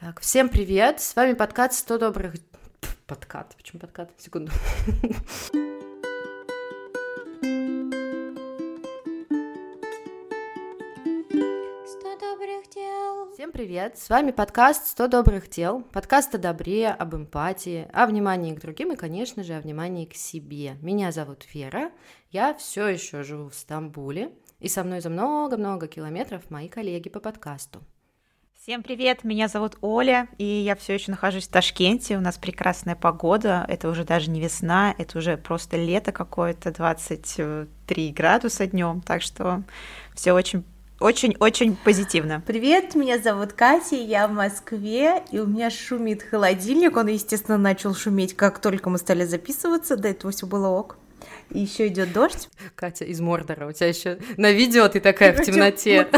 Так, всем привет! С вами подкаст 100 добрых... Подкат, почему подкат? Секунду. Всем привет! С вами подкаст «100 добрых дел», подкаст о добре, об эмпатии, о внимании к другим и, конечно же, о внимании к себе. Меня зовут Вера, я все еще живу в Стамбуле, и со мной за много-много километров мои коллеги по подкасту. Всем привет, меня зовут Оля, и я все еще нахожусь в Ташкенте. У нас прекрасная погода, это уже даже не весна, это уже просто лето какое-то, 23 градуса днем, так что все очень очень-очень позитивно. Привет, меня зовут Катя, я в Москве, и у меня шумит холодильник. Он, естественно, начал шуметь, как только мы стали записываться. До этого все было ок. И еще идет дождь. Катя из Мордора, у тебя еще на видео ты такая в темноте.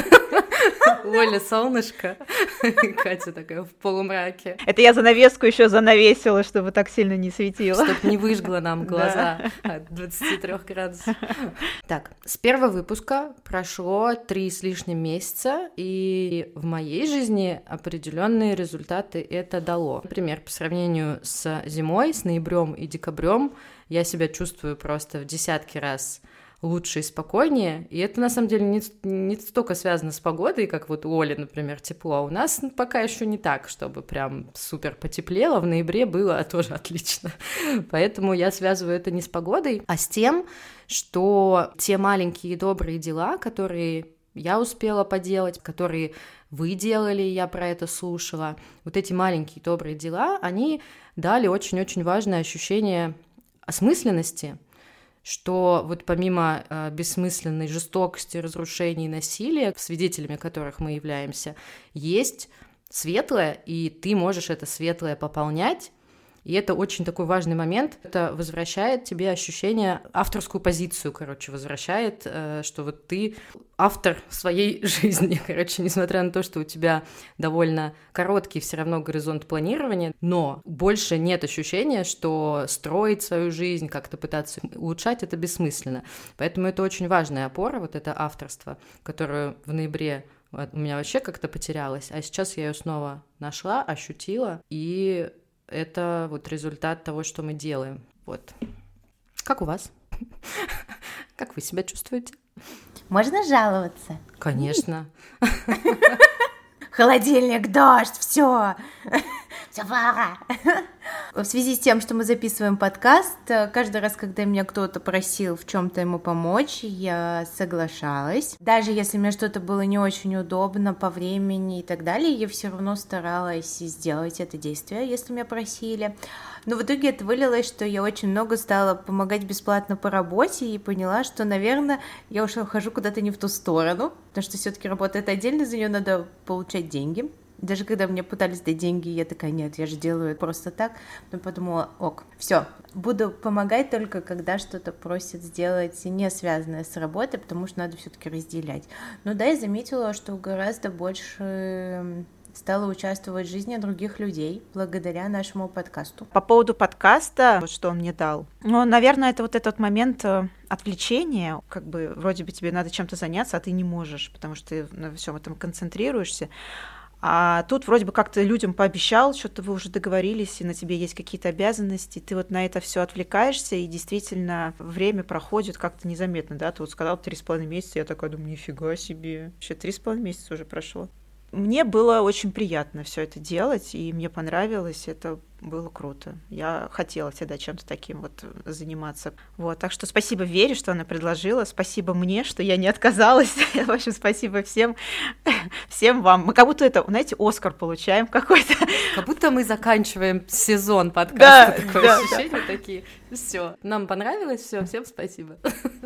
Оля, солнышко. Катя такая в полумраке. Это я занавеску еще занавесила, чтобы так сильно не светило. Чтобы не выжгло нам глаза от 23 градусов. Так, с первого выпуска прошло три с лишним месяца, и в моей жизни определенные результаты это дало. Например, по сравнению с зимой, с ноябрем и декабрем, я себя чувствую просто в десятки раз лучше и спокойнее. И это на самом деле не, не столько связано с погодой, как вот у Оли, например, тепло. А у нас пока еще не так, чтобы прям супер потеплело. В ноябре было тоже отлично. Поэтому я связываю это не с погодой, а с тем, что те маленькие добрые дела, которые я успела поделать, которые вы делали, я про это слушала. Вот эти маленькие добрые дела, они дали очень-очень важное ощущение осмысленности, что вот помимо э, бессмысленной жестокости, разрушений, насилия, свидетелями которых мы являемся, есть светлое, и ты можешь это светлое пополнять и это очень такой важный момент. Это возвращает тебе ощущение, авторскую позицию, короче, возвращает, э, что вот ты автор своей жизни, короче, несмотря на то, что у тебя довольно короткий все равно горизонт планирования, но больше нет ощущения, что строить свою жизнь, как-то пытаться улучшать, это бессмысленно. Поэтому это очень важная опора, вот это авторство, которое в ноябре у меня вообще как-то потерялась, а сейчас я ее снова нашла, ощутила, и это вот результат того, что мы делаем. Вот. Как у вас? Как вы себя чувствуете? Можно жаловаться? Конечно. Холодильник, дождь, все. Все пора. В связи с тем, что мы записываем подкаст, каждый раз, когда меня кто-то просил в чем-то ему помочь, я соглашалась. Даже если мне что-то было не очень удобно по времени и так далее, я все равно старалась сделать это действие, если меня просили. Но в итоге это вылилось, что я очень много стала помогать бесплатно по работе и поняла, что, наверное, я уже хожу куда-то не в ту сторону, потому что все-таки работает отдельно, за нее надо получать деньги. Даже когда мне пытались дать деньги, я такая, нет, я же делаю просто так. Но подумала, ок, все, буду помогать только когда что-то просят сделать не связанное с работой, потому что надо все-таки разделять. Ну да, я заметила, что гораздо больше стала участвовать в жизни других людей благодаря нашему подкасту. По поводу подкаста, что он мне дал, ну, наверное, это вот этот момент э, отвлечения, как бы вроде бы тебе надо чем-то заняться, а ты не можешь, потому что ты на всем этом концентрируешься. А тут вроде бы как-то людям пообещал, что-то вы уже договорились, и на тебе есть какие-то обязанности, ты вот на это все отвлекаешься, и действительно время проходит как-то незаметно, да, ты вот сказал три с половиной месяца, я такая думаю, нифига себе, вообще три с половиной месяца уже прошло. Мне было очень приятно все это делать, и мне понравилось, это было круто. Я хотела всегда чем-то таким вот заниматься. Вот, так что спасибо Вере, что она предложила, спасибо мне, что я не отказалась. В общем, спасибо всем, всем вам. Мы как будто это, знаете, Оскар получаем какой-то. Как будто мы заканчиваем сезон подкаста. Да, Такое да, ощущение да. такие. Все, нам понравилось, все, всем спасибо.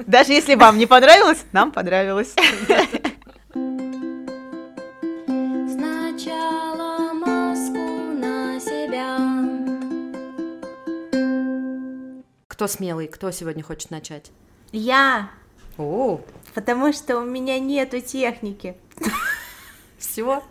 Даже если вам не понравилось, нам понравилось. Кто смелый? Кто сегодня хочет начать? Я. О. Потому что у меня нету техники. Все.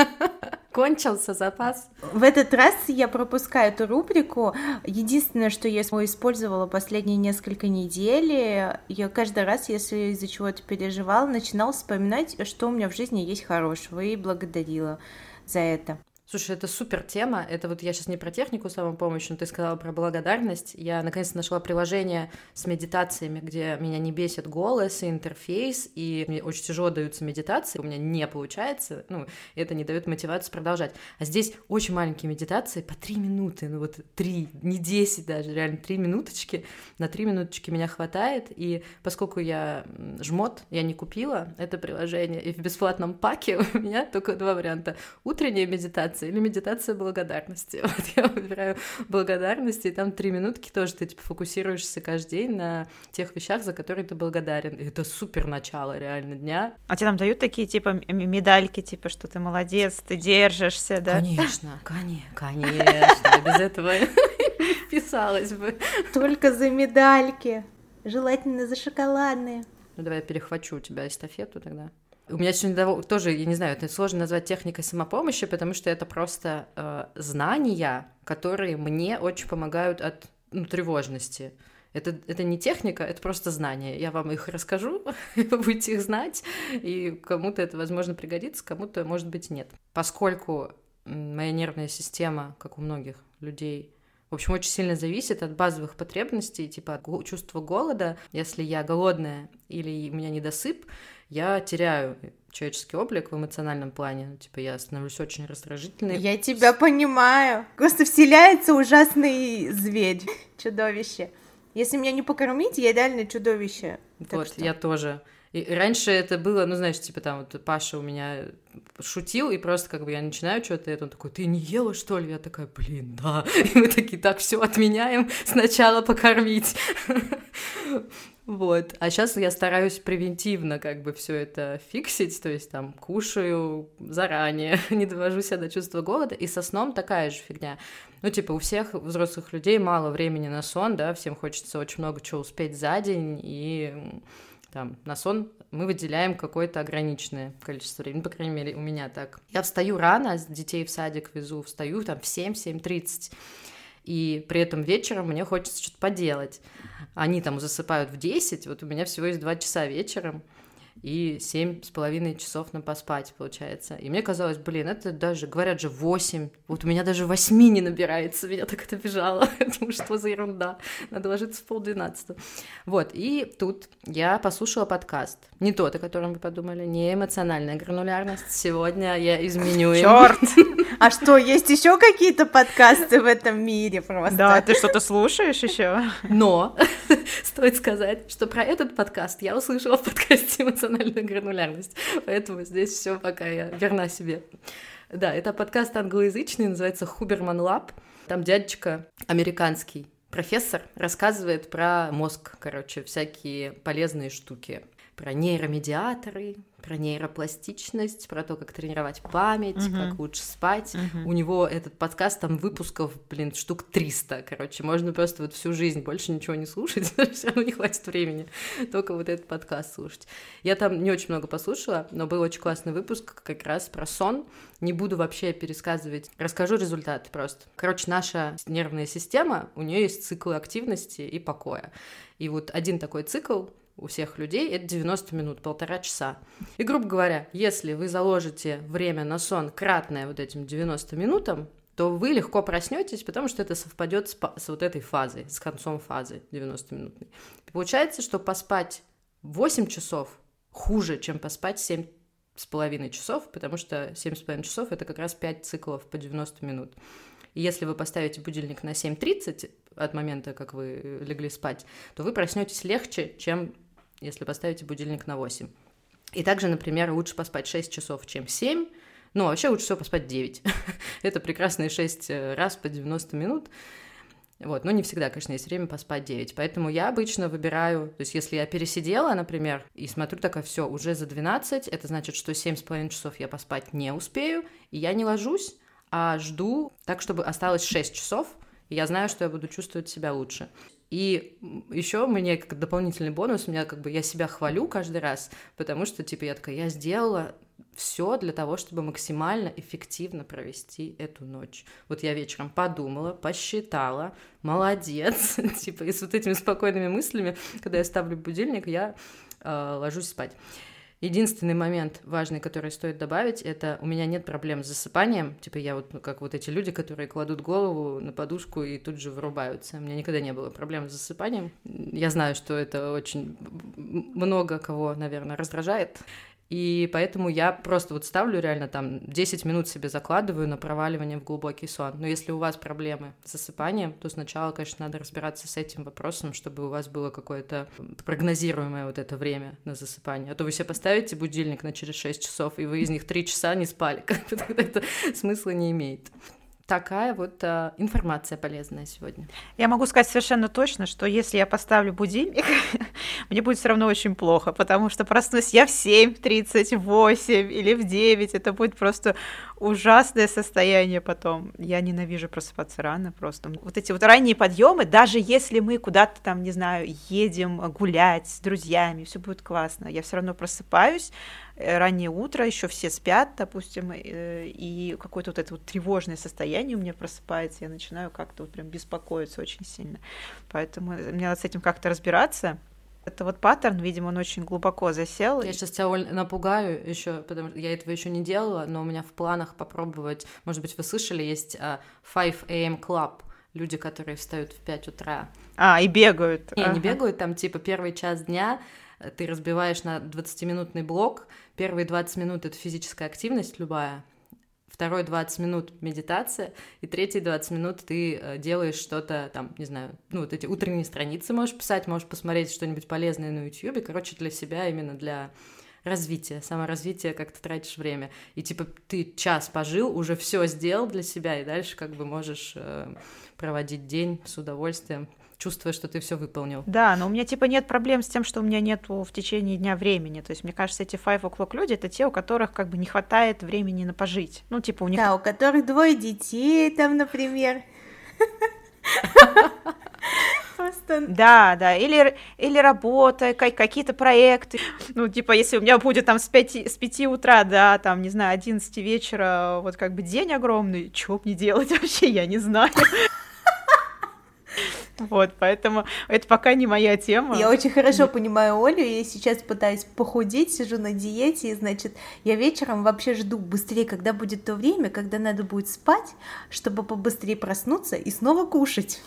Кончился запас. В этот раз я пропускаю эту рубрику. Единственное, что я использовала последние несколько недель, я каждый раз, если из-за чего-то переживала, начинала вспоминать, что у меня в жизни есть хорошего, и благодарила за это. Слушай, это супер тема. Это вот я сейчас не про технику самопомощи, но ты сказала про благодарность. Я наконец-то нашла приложение с медитациями, где меня не бесит голос и интерфейс, и мне очень тяжело даются медитации, у меня не получается, ну, это не дает мотивацию продолжать. А здесь очень маленькие медитации по три минуты, ну вот три, не десять даже, реально три минуточки. На три минуточки меня хватает, и поскольку я жмот, я не купила это приложение, и в бесплатном паке у меня только два варианта. Утренняя медитация медитация или медитация благодарности. Вот я выбираю благодарности, и там три минутки тоже ты типа фокусируешься каждый день на тех вещах, за которые ты благодарен. И это супер начало реально дня. А тебе там дают такие типа медальки, типа, что ты молодец, ты держишься, да? Конечно, конечно, конечно. Без этого не вписалась бы. Только за медальки. Желательно за шоколадные. Ну, давай я перехвачу у тебя эстафету тогда. У меня сегодня тоже, я не знаю, это сложно назвать техникой самопомощи, потому что это просто э, знания, которые мне очень помогают от ну, тревожности. Это, это не техника, это просто знания. Я вам их расскажу, вы будете их знать, и кому-то это, возможно, пригодится, кому-то, может быть, нет. Поскольку моя нервная система, как у многих людей, в общем, очень сильно зависит от базовых потребностей, типа чувства голода. Если я голодная или у меня недосып, я теряю человеческий облик в эмоциональном плане. Типа, я становлюсь очень раздражительной. Я тебя понимаю. Просто вселяется ужасный зверь, чудовище. Если меня не покормить, я реально чудовище. Вот, что... я тоже. И раньше это было, ну, знаешь, типа там вот Паша у меня шутил, и просто как бы я начинаю что-то, и он такой, ты не ела, что ли? Я такая, блин, да. И мы такие, так, все отменяем, сначала покормить. Вот. А сейчас я стараюсь превентивно как бы все это фиксить, то есть там кушаю заранее, не довожу себя до чувства голода, и со сном такая же фигня. Ну, типа, у всех взрослых людей мало времени на сон, да, всем хочется очень много чего успеть за день, и там на сон мы выделяем какое-то ограниченное количество времени, по крайней мере, у меня так. Я встаю рано, детей в садик везу, встаю там в 7-7.30, и при этом вечером мне хочется что-то поделать. Они там засыпают в 10, вот у меня всего есть 2 часа вечером, и семь с половиной часов на поспать, получается. И мне казалось, блин, это даже, говорят же, восемь. Вот у меня даже восьми не набирается, меня так это бежало. Думаю, что за ерунда, надо ложиться в полдвенадцатого. Вот, и тут я послушала подкаст. Не тот, о котором вы подумали, не эмоциональная гранулярность. Сегодня я изменю Черт! А что, есть еще какие-то подкасты в этом мире просто? Да, ты что-то слушаешь еще? Но стоит сказать, что про этот подкаст я услышала в подкасте эмоциональная гранулярность. Поэтому здесь все пока я верна себе. Да, это подкаст англоязычный, называется Хуберман Лаб. Там дядечка американский, профессор, рассказывает про мозг, короче, всякие полезные штуки. Про нейромедиаторы, про нейропластичность, про то, как тренировать память, uh-huh. как лучше спать. Uh-huh. У него этот подкаст там выпусков, блин, штук 300, короче, можно просто вот всю жизнь больше ничего не слушать, все равно не хватит времени, только вот этот подкаст слушать. Я там не очень много послушала, но был очень классный выпуск как раз про сон. Не буду вообще пересказывать, расскажу результат просто. Короче, наша нервная система, у нее есть циклы активности и покоя. И вот один такой цикл у всех людей это 90 минут, полтора часа. И, грубо говоря, если вы заложите время на сон кратное вот этим 90 минутам, то вы легко проснетесь, потому что это совпадет с, с вот этой фазой, с концом фазы 90-минутной. Получается, что поспать 8 часов хуже, чем поспать 7 с половиной часов, потому что 7 с половиной часов это как раз 5 циклов по 90 минут. И если вы поставите будильник на 7.30 от момента, как вы легли спать, то вы проснетесь легче, чем если поставите будильник на 8. И также, например, лучше поспать 6 часов, чем 7. Ну, а вообще лучше всего поспать 9. Это прекрасные 6 э, раз по 90 минут. Вот, но не всегда, конечно, есть время поспать 9. Поэтому я обычно выбираю, то есть если я пересидела, например, и смотрю такая, все, уже за 12, это значит, что 7,5 часов я поспать не успею, и я не ложусь, а жду так, чтобы осталось 6 часов, и я знаю, что я буду чувствовать себя лучше. И еще мне как дополнительный бонус, меня как бы я себя хвалю каждый раз, потому что типа я такая, я сделала все для того, чтобы максимально эффективно провести эту ночь. Вот я вечером подумала, посчитала, молодец, типа и с вот этими спокойными мыслями, когда я ставлю будильник, я э, ложусь спать. Единственный момент важный, который стоит добавить, это у меня нет проблем с засыпанием. Типа я вот, ну, как вот эти люди, которые кладут голову на подушку и тут же вырубаются. У меня никогда не было проблем с засыпанием. Я знаю, что это очень много кого, наверное, раздражает. И поэтому я просто вот ставлю реально там 10 минут себе закладываю на проваливание в глубокий сон. Но если у вас проблемы с засыпанием, то сначала, конечно, надо разбираться с этим вопросом, чтобы у вас было какое-то прогнозируемое вот это время на засыпание. А то вы себе поставите будильник на через 6 часов, и вы из них 3 часа не спали. Это смысла не имеет такая вот э, информация полезная сегодня. Я могу сказать совершенно точно, что если я поставлю будильник, мне будет все равно очень плохо, потому что проснусь я в 7.38 или в 9, это будет просто ужасное состояние потом. Я ненавижу просыпаться рано просто. Вот эти вот ранние подъемы, даже если мы куда-то там, не знаю, едем гулять с друзьями, все будет классно, я все равно просыпаюсь, раннее утро, еще все спят, допустим, э, и какое-то вот это вот тревожное состояние у меня просыпается, я начинаю как-то вот прям беспокоиться очень сильно. Поэтому мне надо с этим как-то разбираться. Это вот паттерн, видимо, он очень глубоко засел. Я сейчас тебя напугаю еще, потому что я этого еще не делала, но у меня в планах попробовать, может быть, вы слышали, есть uh, 5 AM Club, люди, которые встают в 5 утра. А, и бегают. Не, ага. не бегают, там типа первый час дня ты разбиваешь на 20-минутный блок. Первые 20 минут — это физическая активность любая, второй 20 минут медитация, и третьи 20 минут ты э, делаешь что-то там, не знаю, ну вот эти утренние страницы можешь писать, можешь посмотреть что-нибудь полезное на YouTube, короче, для себя именно для развития, саморазвития, как ты тратишь время. И типа ты час пожил, уже все сделал для себя, и дальше как бы можешь э, проводить день с удовольствием чувствуя, что ты все выполнил. Да, но у меня типа нет проблем с тем, что у меня нет в течение дня времени. То есть, мне кажется, эти five o'clock люди это те, у которых как бы не хватает времени на пожить. Ну, типа у них. Да, у которых двое детей, там, например. Просто... Да, да, или, или работа, какие-то проекты. Ну, типа, если у меня будет там с 5, с 5 утра, да, там, не знаю, 11 вечера, вот как бы день огромный, что мне делать вообще, я не знаю. Вот, поэтому это пока не моя тема. Я очень хорошо понимаю Олю, я сейчас пытаюсь похудеть, сижу на диете, и, значит, я вечером вообще жду быстрее, когда будет то время, когда надо будет спать, чтобы побыстрее проснуться и снова кушать.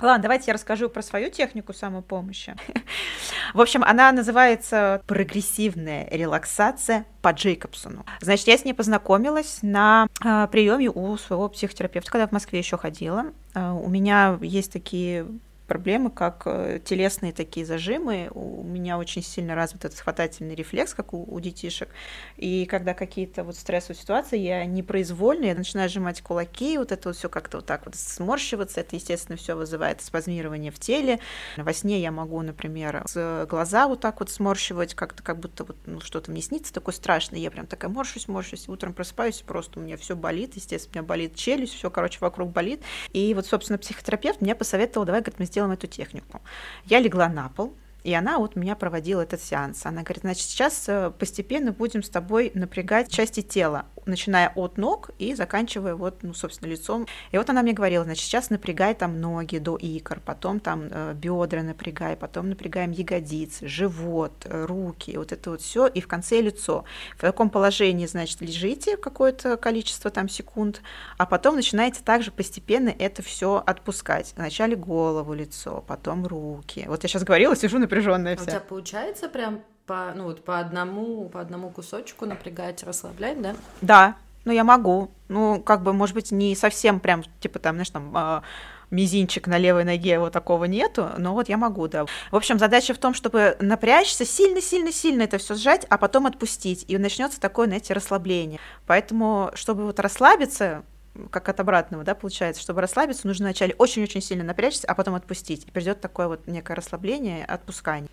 Ладно, давайте я расскажу про свою технику самопомощи. В общем, она называется прогрессивная релаксация по Джейкобсону. Значит, я с ней познакомилась на э, приеме у своего психотерапевта, когда в Москве еще ходила. Э, у меня есть такие проблемы, как э, телесные такие зажимы. У меня очень сильно развит этот хватательный рефлекс, как у, у детишек. И когда какие-то вот стрессовые ситуации, я непроизвольно, я начинаю сжимать кулаки, вот это вот все как-то вот так вот сморщиваться. Это, естественно, все вызывает спазмирование в теле. Во сне я могу, например, глаза вот так вот сморщивать, как-то как будто вот ну, что-то мне снится такое страшное. Я прям такая морщусь, морщусь. Утром просыпаюсь, просто у меня все болит, естественно, у меня болит челюсть, все, короче, вокруг болит. И вот, собственно, психотерапевт мне посоветовал, давай, говорит, мы сделаем сделаем эту технику. Я легла на пол, и она вот меня проводила этот сеанс. Она говорит, значит, сейчас э, постепенно будем с тобой напрягать части тела начиная от ног и заканчивая вот, ну, собственно, лицом. И вот она мне говорила, значит, сейчас напрягай там ноги до икр, потом там э, бедра напрягай, потом напрягаем ягодицы, живот, э, руки, вот это вот все, и в конце лицо. В таком положении, значит, лежите какое-то количество там секунд, а потом начинаете также постепенно это все отпускать. Вначале голову, лицо, потом руки. Вот я сейчас говорила, сижу напряженная вся. А у тебя получается прям по, ну, вот по одному, по одному кусочку напрягать, расслаблять, да? Да, ну я могу. Ну, как бы, может быть, не совсем прям, типа там, знаешь, там э, мизинчик на левой ноге, вот такого нету, но вот я могу, да. В общем, задача в том, чтобы напрячься, сильно-сильно-сильно это все сжать, а потом отпустить, и начнется такое, знаете, расслабление. Поэтому, чтобы вот расслабиться, как от обратного, да, получается, чтобы расслабиться, нужно вначале очень-очень сильно напрячься, а потом отпустить. И придет такое вот некое расслабление, отпускание.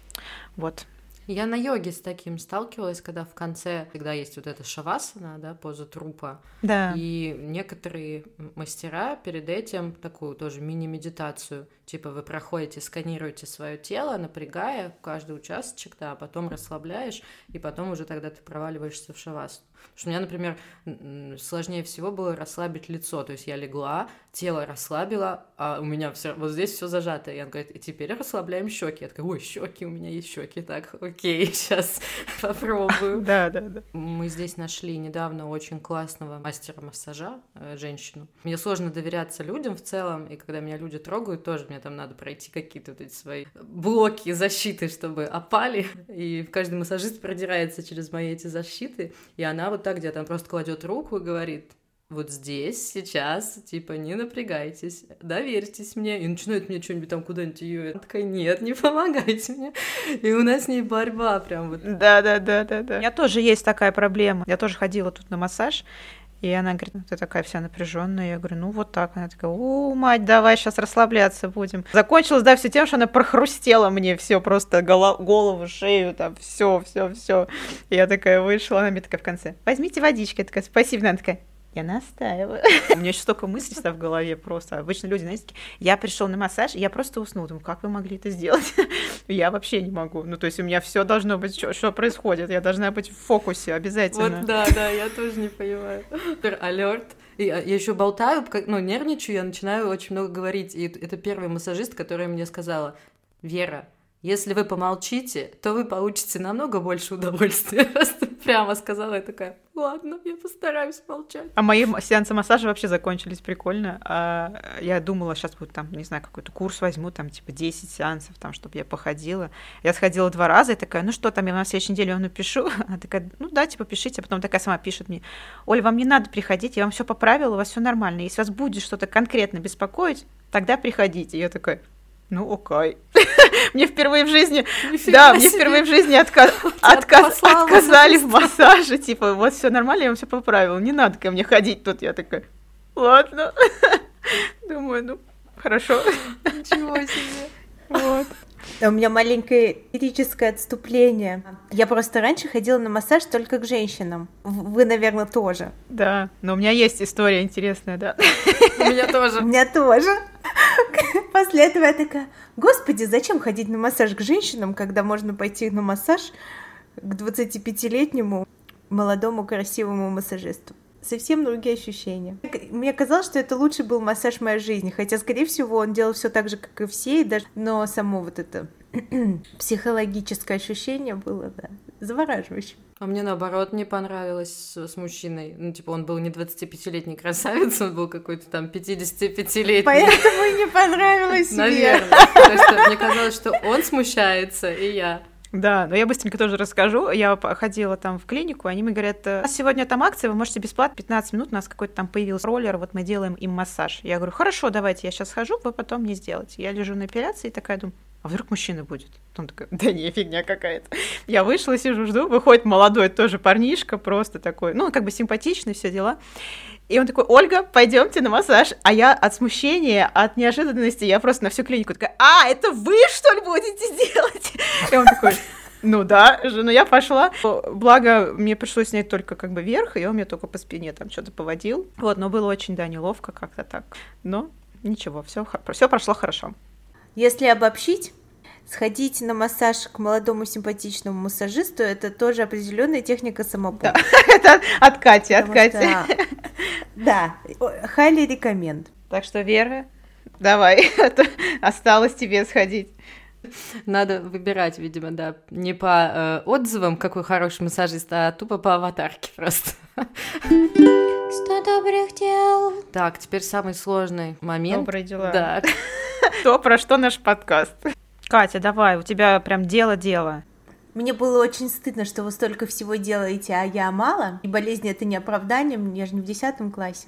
Вот. Я на йоге с таким сталкивалась, когда в конце, когда есть вот эта шавасана, да, поза трупа, Да. и некоторые мастера перед этим такую тоже мини-медитацию, типа вы проходите, сканируете свое тело, напрягая каждый участочек, да, а потом расслабляешь, и потом уже тогда ты проваливаешься в шавасану. Потому что у меня, например, сложнее всего было расслабить лицо, то есть я легла, тело расслабила, а у меня все вот здесь все зажато. И он говорит, и теперь расслабляем щеки. Я такая, ой, щеки, у меня есть щеки. Так, окей, сейчас попробую. Да, да, да. Мы здесь нашли недавно очень классного мастера массажа, э, женщину. Мне сложно доверяться людям в целом, и когда меня люди трогают, тоже мне там надо пройти какие-то вот эти свои блоки защиты, чтобы опали. И каждый массажист продирается через мои эти защиты, и она вот так где-то просто кладет руку и говорит, вот здесь, сейчас, типа, не напрягайтесь, доверьтесь мне. И начинает мне что-нибудь там куда-нибудь ее. Она такая, нет, не помогайте мне. И у нас с ней борьба прям вот. Да, да, да, да, да. У меня тоже есть такая проблема. Я тоже ходила тут на массаж. И она говорит, ну ты такая вся напряженная. Я говорю, ну вот так. Она такая, о, мать, давай сейчас расслабляться будем. Закончилось, да, все тем, что она прохрустела мне все просто голо- голову, шею, там, все, все, все. Я такая вышла, она мне такая в конце, возьмите водички. Я такая, спасибо. Она такая, я настаиваю. У меня еще столько мыслей в голове просто. Обычно люди, знаете, я пришел на массаж, и я просто уснул. Думаю, как вы могли это сделать? Я вообще не могу. Ну, то есть у меня все должно быть, что, что происходит. Я должна быть в фокусе обязательно. Вот, да, да, я тоже не понимаю. Алерт. И я еще болтаю, ну, нервничаю, я начинаю очень много говорить. И это первый массажист, которая мне сказала, Вера, если вы помолчите, то вы получите намного больше удовольствия. Прямо сказала, я такая, ладно, я постараюсь молчать. А мои сеансы массажа вообще закончились прикольно. А, я думала, сейчас будет там, не знаю, какой-то курс возьму, там, типа, 10 сеансов, там, чтобы я походила. Я сходила два раза и такая, ну что там, я на следующей неделе вам напишу. Она такая, ну да, типа, пишите. А потом такая сама пишет мне, Оль, вам не надо приходить, я вам все поправила, у вас все нормально. Если вас будет что-то конкретно беспокоить, тогда приходите. Я такая, ну окей. Мне впервые в жизни, да, мне впервые в жизни отка- отказ- отказали в массаже, типа, вот все нормально, я вам все поправила, не надо ко мне ходить тут. Я такая, ладно. Думаю, ну, хорошо. Ничего себе. Вот. У меня маленькое лирическое отступление. Я просто раньше ходила на массаж только к женщинам. Вы, наверное, тоже. Да, но у меня есть история интересная, да. У меня У тоже. меня тоже. После этого я такая, господи, зачем ходить на массаж к женщинам, когда можно пойти на массаж к 25-летнему молодому красивому массажисту? Совсем другие ощущения. Мне казалось, что это лучший был массаж моей жизни, хотя, скорее всего, он делал все так же, как и все, и даже... но само вот это психологическое ощущение было, да, завораживающим. А мне наоборот не понравилось с, мужчиной. Ну, типа, он был не 25-летний красавец, он был какой-то там 55-летний. Поэтому не понравилось. Наверное. Потому что мне казалось, что он смущается, и я. Да, но я быстренько тоже расскажу. Я ходила там в клинику, они мне говорят, «Э, у нас сегодня там акция, вы можете бесплатно 15 минут, у нас какой-то там появился роллер, вот мы делаем им массаж. Я говорю, хорошо, давайте, я сейчас схожу, вы потом мне сделаете. Я лежу на эпиляции и такая думаю, а вдруг мужчина будет? Он такой, да не, фигня какая-то. Я вышла, сижу, жду, выходит молодой тоже парнишка, просто такой, ну, как бы симпатичный, все дела. И он такой, Ольга, пойдемте на массаж. А я от смущения, от неожиданности, я просто на всю клинику такая, а, это вы, что ли, будете делать? И он такой, ну да, ну я пошла. Благо, мне пришлось снять только как бы верх, и он мне только по спине там что-то поводил. Вот, но было очень, да, неловко как-то так. Но ничего, все, все прошло хорошо. Если обобщить, сходить на массаж к молодому симпатичному массажисту это тоже определенная техника самопомощи. Это от Кати, от Кати. что- Да, highly recommend. Так что, Вера, давай, а осталось тебе сходить. Надо выбирать, видимо, да, не по э, отзывам, какой хороший массажист, а тупо по аватарке просто. Сто добрых дел. Так, теперь самый сложный момент. Добрые дела. Да. То, про что наш подкаст. Катя, давай, у тебя прям дело-дело. Мне было очень стыдно, что вы столько всего делаете, а я мало. И болезнь это не оправдание, я же не в десятом классе.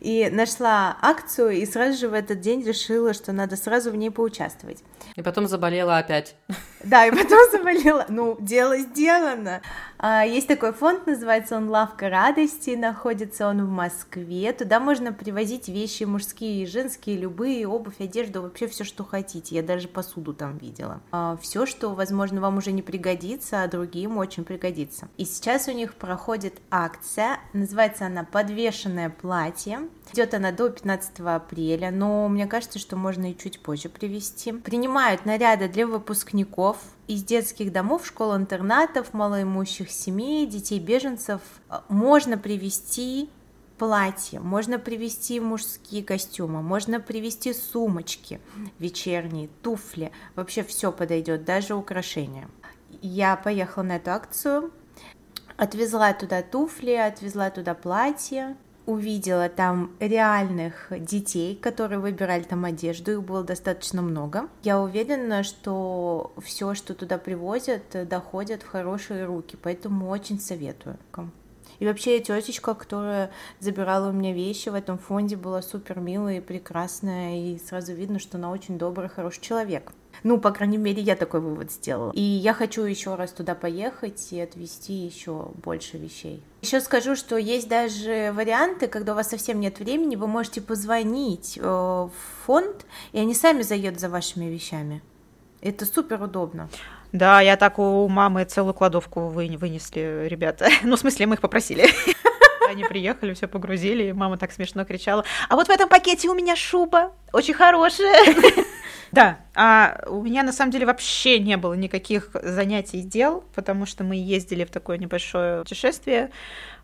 И нашла акцию, и сразу же в этот день решила, что надо сразу в ней поучаствовать. И потом заболела опять. Да, и потом заболела. Ну, дело сделано. А, есть такой фонд, называется он «Лавка радости», находится он в Москве. Туда можно привозить вещи мужские и женские, любые, обувь, одежду, вообще все, что хотите. Я даже посуду там видела. А, все, что, возможно, вам уже не пригодится, а другим очень пригодится. И сейчас у них проходит акция, называется она «Подвешенное платье». Идет она до 15 апреля, но мне кажется, что можно и чуть позже привезти. Принимают наряды для выпускников, из детских домов, школ-интернатов, малоимущих семей, детей беженцев э, можно привести платье, можно привезти мужские костюмы, можно привезти сумочки вечерние, туфли, вообще все подойдет, даже украшения. Я поехала на эту акцию, отвезла туда туфли, отвезла туда платье, увидела там реальных детей, которые выбирали там одежду, их было достаточно много. Я уверена, что все, что туда привозят, доходят в хорошие руки, поэтому очень советую. И вообще тетечка, которая забирала у меня вещи в этом фонде, была супер милая и прекрасная, и сразу видно, что она очень добрый, хороший человек. Ну, по крайней мере, я такой вывод сделала. И я хочу еще раз туда поехать и отвезти еще больше вещей. Еще скажу, что есть даже варианты, когда у вас совсем нет времени, вы можете позвонить э, в фонд, и они сами заедут за вашими вещами. Это супер удобно. Да, я так у мамы целую кладовку вы, вынесли, ребята. Ну, в смысле, мы их попросили. Они приехали, все погрузили, и мама так смешно кричала. А вот в этом пакете у меня шуба, очень хорошая. Да, а у меня на самом деле вообще не было никаких занятий и дел, потому что мы ездили в такое небольшое путешествие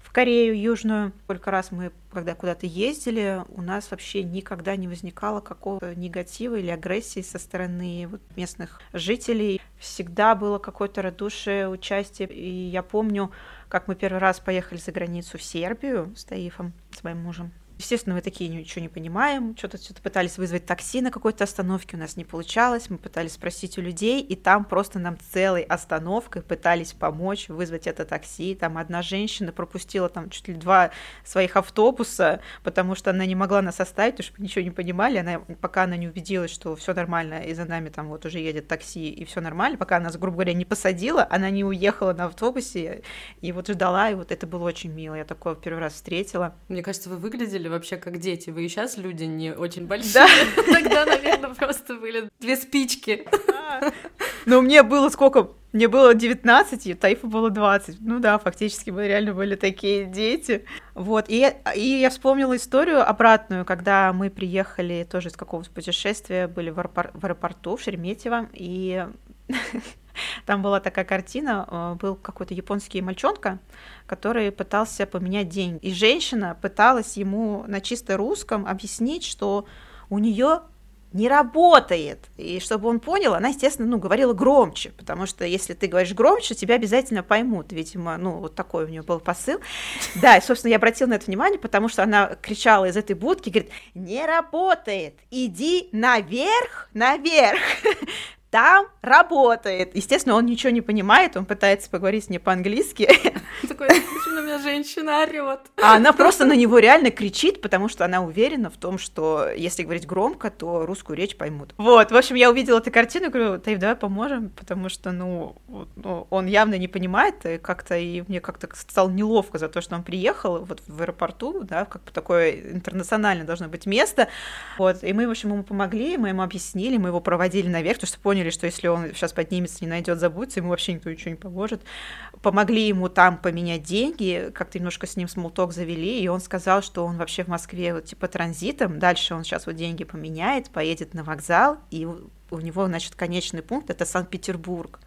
в Корею Южную. Сколько раз мы, когда куда-то ездили, у нас вообще никогда не возникало какого-то негатива или агрессии со стороны вот местных жителей. Всегда было какое-то радушие, участие. И я помню, как мы первый раз поехали за границу в Сербию с Таифом, с моим мужем. Естественно, мы такие ничего не понимаем, что-то что пытались вызвать такси на какой-то остановке, у нас не получалось, мы пытались спросить у людей, и там просто нам целой остановкой пытались помочь вызвать это такси. Там одна женщина пропустила там чуть ли два своих автобуса, потому что она не могла нас оставить, потому что ничего не понимали, она, пока она не убедилась, что все нормально, и за нами там вот уже едет такси, и все нормально, пока она, грубо говоря, не посадила, она не уехала на автобусе, и вот ждала, и вот это было очень мило, я такое первый раз встретила. Мне кажется, вы выглядели вообще как дети. Вы и сейчас люди не очень большие. Да. Тогда, наверное, просто были две спички. Но мне было сколько? Мне было 19, и Тайфу было 20. Ну да, фактически мы реально были такие дети. Вот, и, и я вспомнила историю обратную, когда мы приехали тоже из какого-то путешествия, были в, аэропор- в аэропорту в Шереметьево, и Там была такая картина, э, был какой-то японский мальчонка, который пытался поменять деньги. И женщина пыталась ему на чисто русском объяснить, что у нее не работает. И чтобы он понял, она, естественно, ну, говорила громче, потому что если ты говоришь громче, тебя обязательно поймут. Видимо, ну, вот такой у нее был посыл. Да, и, собственно, я обратила на это внимание, потому что она кричала из этой будки, говорит, не работает, иди наверх, наверх там работает. Естественно, он ничего не понимает, он пытается поговорить с ней по-английски. Такой, почему на меня женщина орет? А она просто на него реально кричит, потому что она уверена в том, что если говорить громко, то русскую речь поймут. Вот, в общем, я увидела эту картину и говорю, Таив, давай поможем, потому что, ну, ну он явно не понимает, и как-то, и мне как-то стало неловко за то, что он приехал вот в аэропорту, да, как бы такое интернациональное должно быть место, вот, и мы, в общем, ему помогли, мы ему объяснили, мы его проводили наверх, потому что поняли, поняли, что если он сейчас поднимется, не найдет, забудется, ему вообще никто ничего не поможет. Помогли ему там поменять деньги, как-то немножко с ним смолток завели, и он сказал, что он вообще в Москве вот типа транзитом, дальше он сейчас вот деньги поменяет, поедет на вокзал, и у него, значит, конечный пункт — это Санкт-Петербург.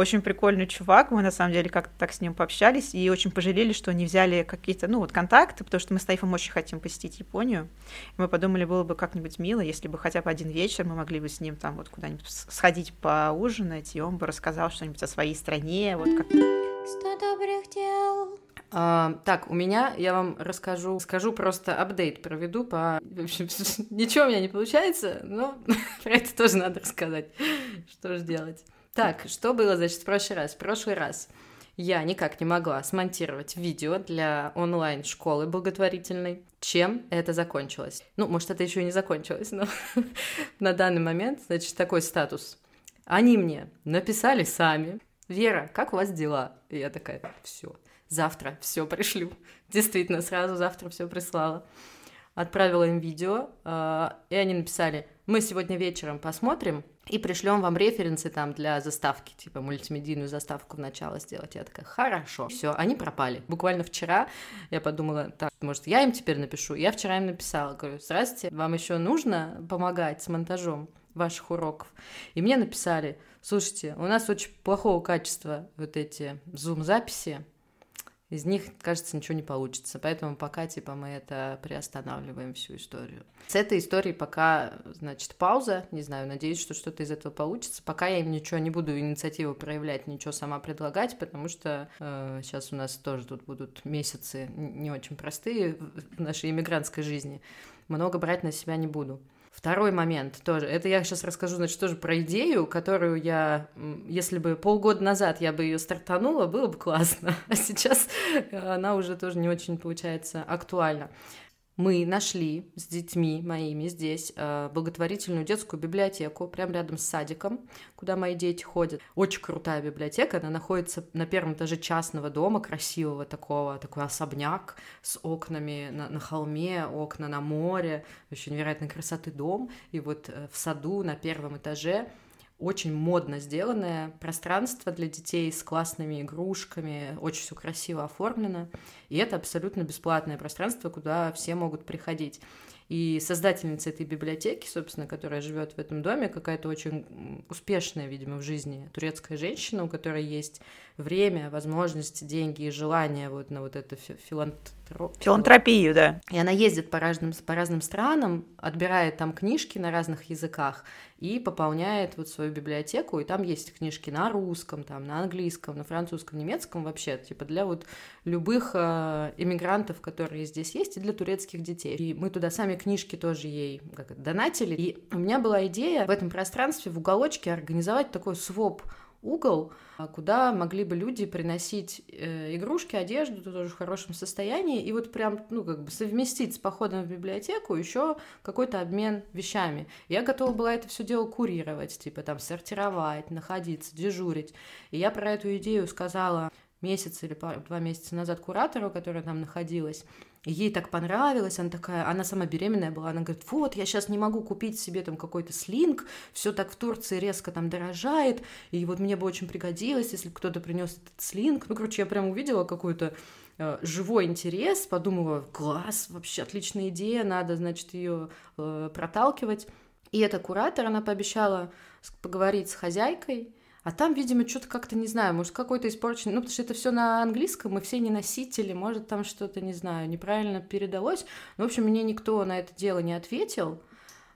Очень прикольный чувак, мы на самом деле как-то так с ним пообщались и очень пожалели, что не взяли какие-то, ну, вот контакты, потому что мы с Тайфом очень хотим посетить Японию. И мы подумали, было бы как-нибудь мило, если бы хотя бы один вечер мы могли бы с ним там вот куда-нибудь сходить поужинать, и он бы рассказал что-нибудь о своей стране, вот как... Сто добрых дел. А, так, у меня, я вам расскажу, скажу просто апдейт проведу по... В общем, ничего у меня не получается, но про это тоже надо рассказать. Что же делать? Так, что было, значит, в прошлый раз? В прошлый раз я никак не могла смонтировать видео для онлайн-школы благотворительной. Чем это закончилось? Ну, может, это еще и не закончилось, но на данный момент, значит, такой статус. Они мне написали сами. Вера, как у вас дела? И я такая, все, завтра все пришлю. Действительно, сразу завтра все прислала. Отправила им видео, э, и они написали, мы сегодня вечером посмотрим и пришлем вам референсы там для заставки, типа мультимедийную заставку в начало сделать. Я такая, хорошо. Все, они пропали. Буквально вчера я подумала, так, может, я им теперь напишу? Я вчера им написала, говорю, здравствуйте, вам еще нужно помогать с монтажом ваших уроков? И мне написали, слушайте, у нас очень плохого качества вот эти зум-записи, из них, кажется, ничего не получится. Поэтому пока, типа, мы это приостанавливаем всю историю. С этой историей пока, значит, пауза. Не знаю, надеюсь, что что-то из этого получится. Пока я им ничего не буду инициативу проявлять, ничего сама предлагать, потому что э, сейчас у нас тоже тут будут месяцы не очень простые в нашей иммигрантской жизни. Много брать на себя не буду. Второй момент тоже. Это я сейчас расскажу, значит, тоже про идею, которую я, если бы полгода назад я бы ее стартанула, было бы классно. А сейчас она уже тоже не очень получается актуальна мы нашли с детьми моими здесь э, благотворительную детскую библиотеку прямо рядом с садиком, куда мои дети ходят. Очень крутая библиотека, она находится на первом этаже частного дома, красивого такого, такой особняк с окнами на, на холме, окна на море, очень невероятной красоты дом. И вот э, в саду на первом этаже очень модно сделанное пространство для детей с классными игрушками, очень все красиво оформлено. И это абсолютно бесплатное пространство, куда все могут приходить. И создательница этой библиотеки, собственно, которая живет в этом доме, какая-то очень успешная, видимо, в жизни турецкая женщина, у которой есть время, возможности, деньги и желание вот на вот это филантро... филантропию, да. И она ездит по разным, по разным странам, отбирает там книжки на разных языках и пополняет вот свою библиотеку, и там есть книжки на русском, там, на английском, на французском, немецком вообще, типа для вот любых э, иммигрантов, которые здесь есть, и для турецких детей. И мы туда сами книжки тоже ей как донатили, и у меня была идея в этом пространстве, в уголочке организовать такой своп угол, а, куда могли бы люди приносить э, игрушки, одежду, тоже в хорошем состоянии, и вот прям, ну, как бы совместить с походом в библиотеку еще какой-то обмен вещами. Я готова была это все дело курировать, типа там сортировать, находиться, дежурить. И я про эту идею сказала месяц или два месяца назад куратору, которая там находилась, ей так понравилось, она такая, она сама беременная была, она говорит, вот, я сейчас не могу купить себе там какой-то слинг, все так в Турции резко там дорожает, и вот мне бы очень пригодилось, если кто-то принес этот слинг. Ну, короче, я прям увидела какой-то э, живой интерес, подумала, класс, вообще отличная идея, надо, значит, ее э, проталкивать. И эта куратор, она пообещала поговорить с хозяйкой, а там, видимо, что-то как-то, не знаю, может, какой-то испорченный... Ну, потому что это все на английском, мы все не носители, может, там что-то, не знаю, неправильно передалось. Ну, в общем, мне никто на это дело не ответил.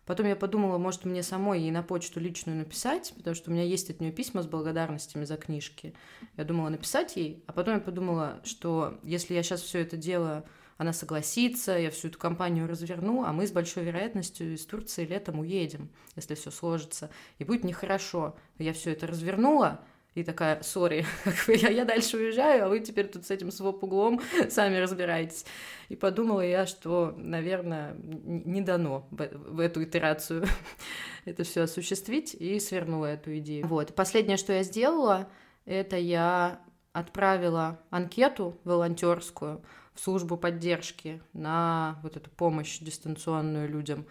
Потом я подумала, может, мне самой ей на почту личную написать, потому что у меня есть от нее письма с благодарностями за книжки. Я думала написать ей, а потом я подумала, что если я сейчас все это дело она согласится, я всю эту компанию разверну, а мы с большой вероятностью из Турции летом уедем, если все сложится. И будет нехорошо. Я все это развернула, и такая, сори, я, я дальше уезжаю, а вы теперь тут с этим своп-углом сами разбираетесь. И подумала я, что, наверное, не дано в, в эту итерацию это все осуществить, и свернула эту идею. Вот. Последнее, что я сделала, это я отправила анкету волонтерскую в службу поддержки на вот эту помощь дистанционную людям.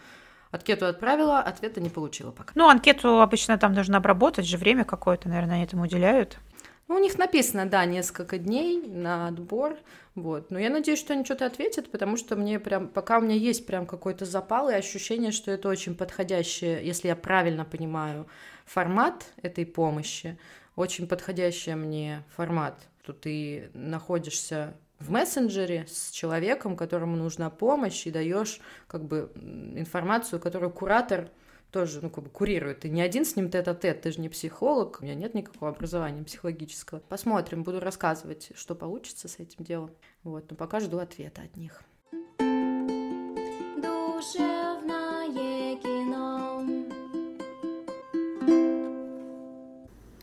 Анкету отправила, ответа не получила пока. Ну, анкету обычно там нужно обработать же, время какое-то, наверное, они этому уделяют. Ну, у них написано, да, несколько дней на отбор, вот. Но я надеюсь, что они что-то ответят, потому что мне прям, пока у меня есть прям какой-то запал и ощущение, что это очень подходящий, если я правильно понимаю, формат этой помощи, очень подходящий мне формат, что ты находишься в мессенджере с человеком, которому нужна помощь, и даешь как бы информацию, которую куратор тоже, ну, как бы курирует. Ты не один с ним тет-а-тет, ты же не психолог, у меня нет никакого образования психологического. Посмотрим, буду рассказывать, что получится с этим делом. Вот, но пока жду ответа от них. Душевное кино.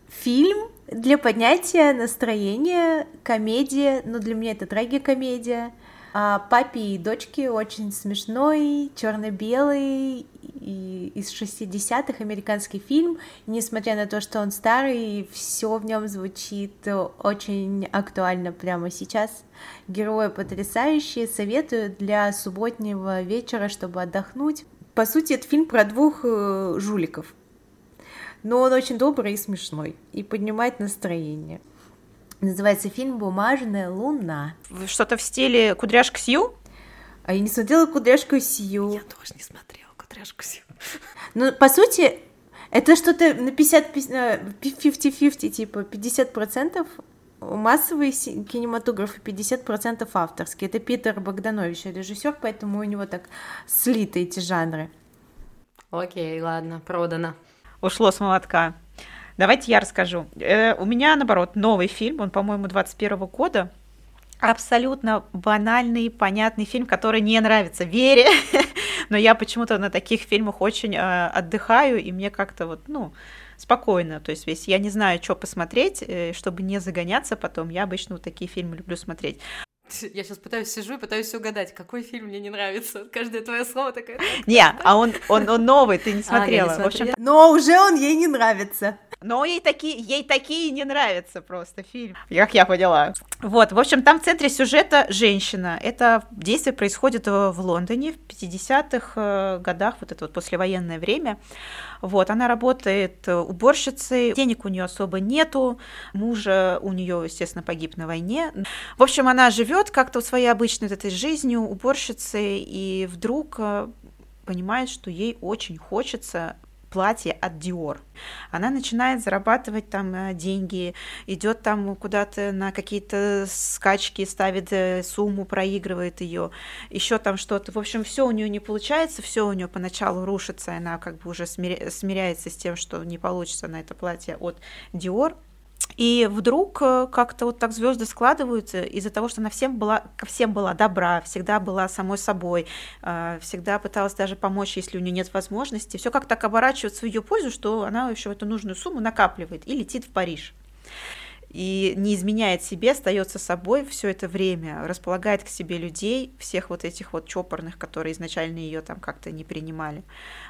Фильм для поднятия настроения комедия, но для меня это трагикомедия. А папе и дочке очень смешной, черно-белый, и из 60-х американский фильм, и несмотря на то, что он старый, все в нем звучит очень актуально прямо сейчас. Герои потрясающие, советую для субботнего вечера, чтобы отдохнуть. По сути, это фильм про двух э, жуликов, но он очень добрый и смешной, и поднимает настроение. Называется фильм «Бумажная луна». Что-то в стиле «Кудряшка Сью»? А я не смотрела «Кудряшку Сью». Я тоже не смотрела «Кудряшку Сью». Ну, по сути, это что-то на 50 50-50, типа 50% массовый кинематограф и 50% авторский. Это Питер Богданович, режиссер, поэтому у него так слиты эти жанры. Окей, ладно, продано. Ушло с молотка. Давайте я расскажу. Э, у меня, наоборот, новый фильм, он, по-моему, 21 года. Абсолютно банальный, понятный фильм, который не нравится Вере, но я почему-то на таких фильмах очень э, отдыхаю, и мне как-то вот, ну, спокойно. То есть, если я не знаю, что посмотреть, э, чтобы не загоняться потом, я обычно вот такие фильмы люблю смотреть. Я сейчас пытаюсь сижу и пытаюсь угадать, какой фильм мне не нравится. Каждое твое слово такое. Не, а он, он, он новый, ты не смотрела. А, не в общем... Но уже он ей не нравится. Но ей такие, ей такие не нравятся просто фильм, как я поняла. Вот, в общем, там в центре сюжета женщина. Это действие происходит в Лондоне в 50-х э, годах, вот это вот послевоенное время. Вот, она работает уборщицей, денег у нее особо нету, мужа у нее, естественно, погиб на войне. В общем, она живет как-то своей обычной этой жизнью уборщицей, и вдруг э, понимает, что ей очень хочется платье от Dior. Она начинает зарабатывать там э, деньги, идет там куда-то на какие-то скачки, ставит э, сумму, проигрывает ее, еще там что-то. В общем, все у нее не получается, все у нее поначалу рушится, она как бы уже смиряется с тем, что не получится на это платье от Dior. И вдруг э, как-то вот так звезды складываются из-за того, что она всем была, ко всем была добра, всегда была самой собой, э, всегда пыталась даже помочь, если у нее нет возможности. Все как так оборачивается в ее пользу, что она еще эту нужную сумму накапливает и летит в Париж и не изменяет себе, остается собой все это время, располагает к себе людей, всех вот этих вот чопорных, которые изначально ее там как-то не принимали.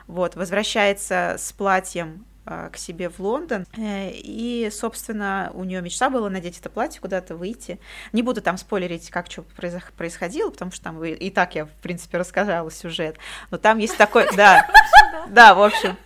Вот, возвращается с платьем к себе в Лондон. Э, и, собственно, у нее мечта была надеть это платье, куда-то выйти. Не буду там спойлерить, как что происходило, потому что там и так я, в принципе, рассказала сюжет. Но там есть такой... Да, да, в общем.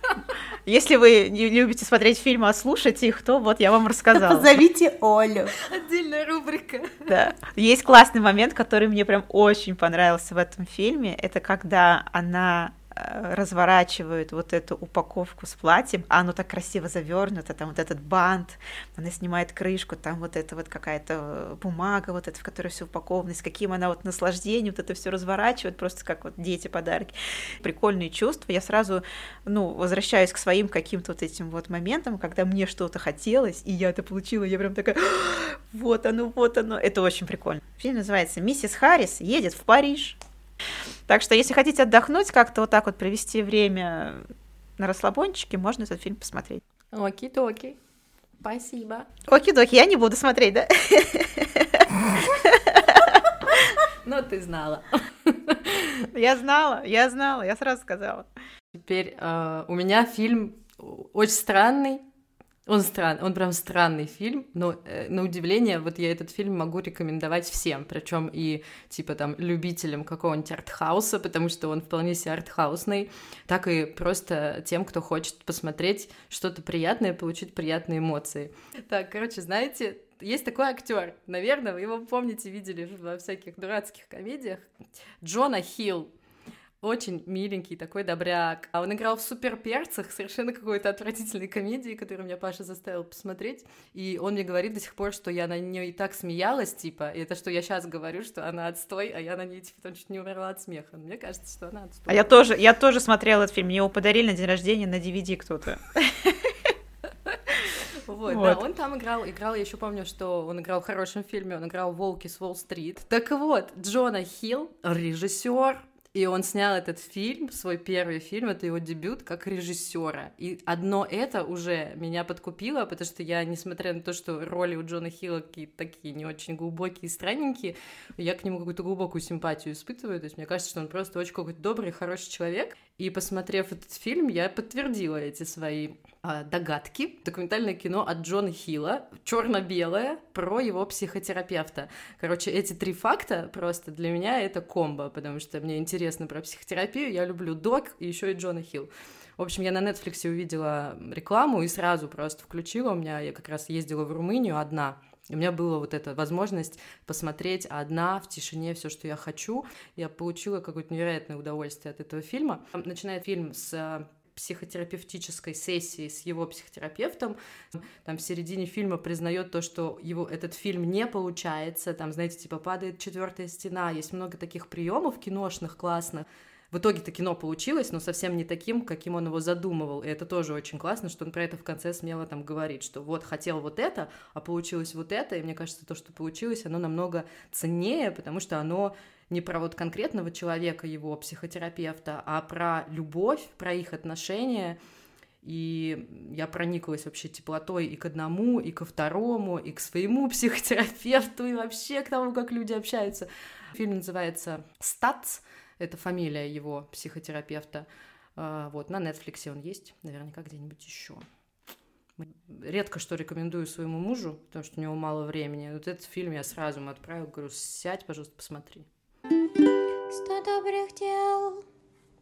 Если вы не любите смотреть фильмы, а слушать их, то вот я вам рассказала. Позовите Олю. Отдельная рубрика. Да. Есть классный момент, который мне прям очень понравился в этом фильме. Это когда она разворачивают вот эту упаковку с платьем, а оно так красиво завернуто, там вот этот бант, она снимает крышку, там вот это вот какая-то бумага, вот это, в которой все упаковано, с каким она вот наслаждением вот это все разворачивает, просто как вот дети подарки. Прикольные чувства. Я сразу, ну, возвращаюсь к своим каким-то вот этим вот моментам, когда мне что-то хотелось, и я это получила, я прям такая, вот оно, вот оно. Это очень прикольно. Фильм называется «Миссис Харрис едет в Париж». Так что, если хотите отдохнуть, как-то вот так вот провести время на расслабончике, можно этот фильм посмотреть. Оки-доки. Спасибо. Оки-доки, я не буду смотреть, да? Ну, ты знала. Я знала, я знала, я сразу сказала. Теперь э, у меня фильм очень странный, он странный, он прям странный фильм, но э, на удивление, вот я этот фильм могу рекомендовать всем, причем и типа там любителям какого-нибудь артхауса, потому что он вполне себе артхаусный, так и просто тем, кто хочет посмотреть что-то приятное, получить приятные эмоции. Так, короче, знаете, есть такой актер, наверное, вы его помните, видели во всяких дурацких комедиях, Джона Хилл очень миленький, такой добряк. А он играл в «Супер перцах», совершенно какой-то отвратительной комедии, которую меня Паша заставил посмотреть. И он мне говорит до сих пор, что я на нее и так смеялась, типа, и это что я сейчас говорю, что она отстой, а я на ней, типа, там чуть не умерла от смеха. Мне кажется, что она отстой. А я тоже, я тоже смотрела этот фильм, мне его подарили на день рождения на DVD кто-то. Вот, вот, да, он там играл, играл, я еще помню, что он играл в хорошем фильме, он играл «Волки с Уолл-стрит». Так вот, Джона Хилл, режиссер, И он снял этот фильм, свой первый фильм, это его дебют как режиссера. И одно это уже меня подкупило, потому что я, несмотря на то, что роли у Джона Хилла какие-то такие не очень глубокие и странненькие, я к нему какую-то глубокую симпатию испытываю. То есть мне кажется, что он просто очень какой-то добрый, хороший человек. И посмотрев этот фильм, я подтвердила эти свои а, догадки. Документальное кино от Джона Хилла, черно-белое, про его психотерапевта. Короче, эти три факта просто для меня это комбо, потому что мне интересно про психотерапию, я люблю док и еще и Джона Хилл. В общем, я на Netflix увидела рекламу и сразу просто включила. У меня я как раз ездила в Румынию одна, у меня была вот эта возможность посмотреть одна в тишине все, что я хочу. Я получила какое-то невероятное удовольствие от этого фильма. Начинает фильм с э, психотерапевтической сессии с его психотерапевтом. Там в середине фильма признает то, что его этот фильм не получается. Там, знаете, типа падает четвертая стена. Есть много таких приемов киношных классных. В итоге-то кино получилось, но совсем не таким, каким он его задумывал. И это тоже очень классно, что он про это в конце смело там говорит, что вот хотел вот это, а получилось вот это. И мне кажется, то, что получилось, оно намного ценнее, потому что оно не про вот конкретного человека, его психотерапевта, а про любовь, про их отношения. И я прониклась вообще теплотой и к одному, и ко второму, и к своему психотерапевту, и вообще к тому, как люди общаются. Фильм называется «Статс», это фамилия его психотерапевта. А, вот, на Netflix он есть, наверняка где-нибудь еще. Редко что рекомендую своему мужу, потому что у него мало времени. Вот этот фильм я сразу ему отправил, говорю, сядь, пожалуйста, посмотри. Сто добрых дел.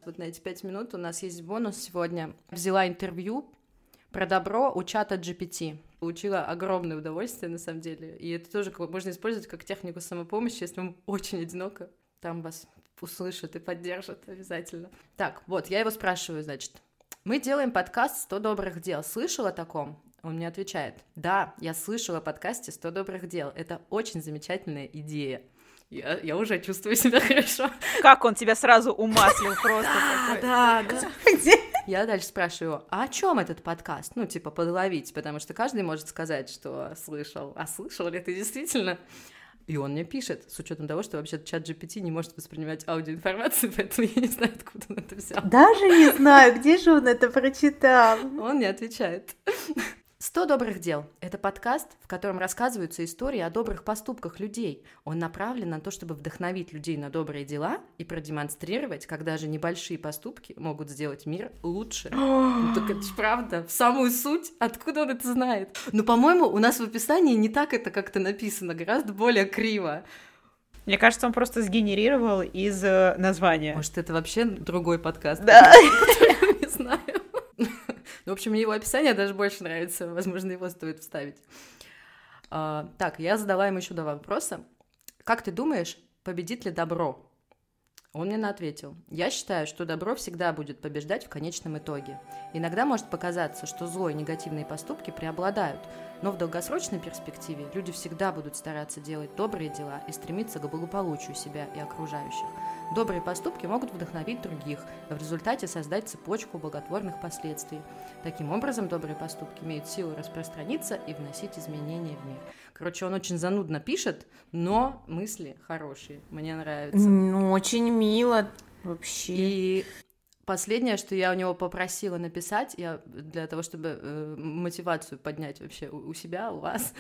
Вот на эти пять минут у нас есть бонус сегодня. Взяла интервью про добро у чата GPT. Получила огромное удовольствие, на самом деле. И это тоже можно использовать как технику самопомощи, если вам очень одиноко. Там вас услышит и поддержит обязательно. Так, вот, я его спрашиваю, значит, мы делаем подкаст «100 добрых дел». Слышал о таком? Он мне отвечает, да, я слышала о подкасте «100 добрых дел». Это очень замечательная идея. Я, я уже чувствую себя хорошо. Как он тебя сразу умаслил просто. Да, да. Я дальше спрашиваю, а о чем этот подкаст? Ну, типа, подловить, потому что каждый может сказать, что слышал. А слышал ли ты действительно? И он мне пишет, с учетом того, что вообще чат GPT не может воспринимать аудиоинформацию, поэтому я не знаю, откуда он это взял. Даже не знаю, где же он это прочитал. Он не отвечает. «100 добрых дел» — это подкаст, в котором рассказываются истории о добрых поступках людей. Он направлен на то, чтобы вдохновить людей на добрые дела и продемонстрировать, как даже небольшие поступки могут сделать мир лучше. ну, так это же правда, в самую суть. Откуда он это знает? Ну, по-моему, у нас в описании не так это как-то написано, гораздо более криво. Мне кажется, он просто сгенерировал из э, названия. Может, это вообще другой подкаст? Да. Ну, в общем, мне его описание даже больше нравится. Возможно, его стоит вставить. А, так, я задала ему еще два вопроса. Как ты думаешь, победит ли добро? Он мне ответил, я считаю, что добро всегда будет побеждать в конечном итоге. Иногда может показаться, что зло и негативные поступки преобладают, но в долгосрочной перспективе люди всегда будут стараться делать добрые дела и стремиться к благополучию себя и окружающих. Добрые поступки могут вдохновить других, а в результате создать цепочку благотворных последствий. Таким образом, добрые поступки имеют силу распространиться и вносить изменения в мир. Короче, он очень занудно пишет, но мысли хорошие. Мне нравится. Ну, очень мило вообще. И Последнее, что я у него попросила написать, я для того, чтобы э, мотивацию поднять вообще у, у себя, у вас,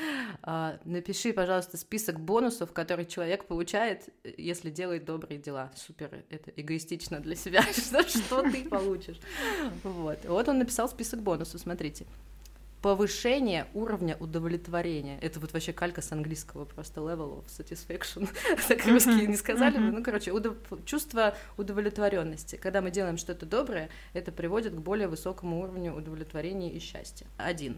э, напиши, пожалуйста, список бонусов, которые человек получает, если делает добрые дела. Супер, это эгоистично для себя, что, что ты получишь. Вот. вот он написал список бонусов, смотрите повышение уровня удовлетворения. Это вот вообще калька с английского, просто level of satisfaction. так русские не сказали бы. Ну, короче, чувство удовлетворенности. Когда мы делаем что-то доброе, это приводит к более высокому уровню удовлетворения и счастья. Один.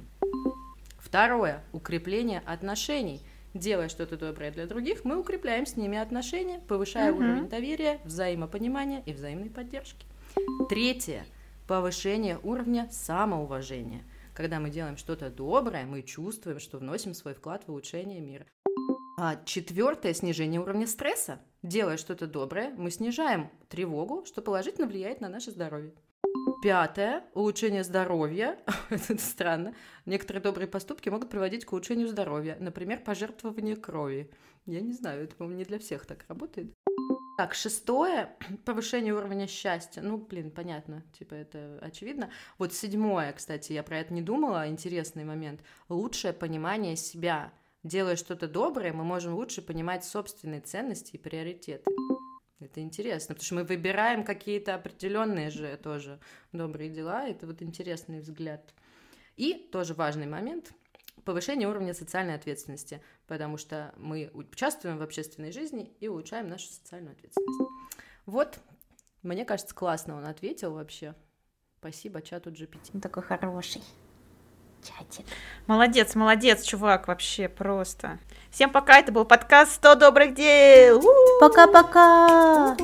Второе. Укрепление отношений. Делая что-то доброе для других, мы укрепляем с ними отношения, повышая uh-huh. уровень доверия, взаимопонимания и взаимной поддержки. Третье. Повышение уровня самоуважения – когда мы делаем что-то доброе, мы чувствуем, что вносим свой вклад в улучшение мира. А четвертое снижение уровня стресса. Делая что-то доброе, мы снижаем тревогу, что положительно влияет на наше здоровье. Пятое – улучшение здоровья. Это странно. Некоторые добрые поступки могут приводить к улучшению здоровья. Например, пожертвование крови. Я не знаю, это, по-моему, не для всех так работает. Так, шестое — повышение уровня счастья. Ну, блин, понятно, типа это очевидно. Вот седьмое, кстати, я про это не думала, интересный момент. Лучшее понимание себя. Делая что-то доброе, мы можем лучше понимать собственные ценности и приоритеты. Это интересно, потому что мы выбираем какие-то определенные же тоже добрые дела. Это вот интересный взгляд. И тоже важный момент — повышение уровня социальной ответственности, потому что мы участвуем в общественной жизни и улучшаем нашу социальную ответственность. Вот, мне кажется, классно он ответил вообще. Спасибо чату GPT. Он такой хороший чатик. Молодец, молодец, чувак, вообще просто. Всем пока, это был подкаст 100 добрых дел. Пока-пока.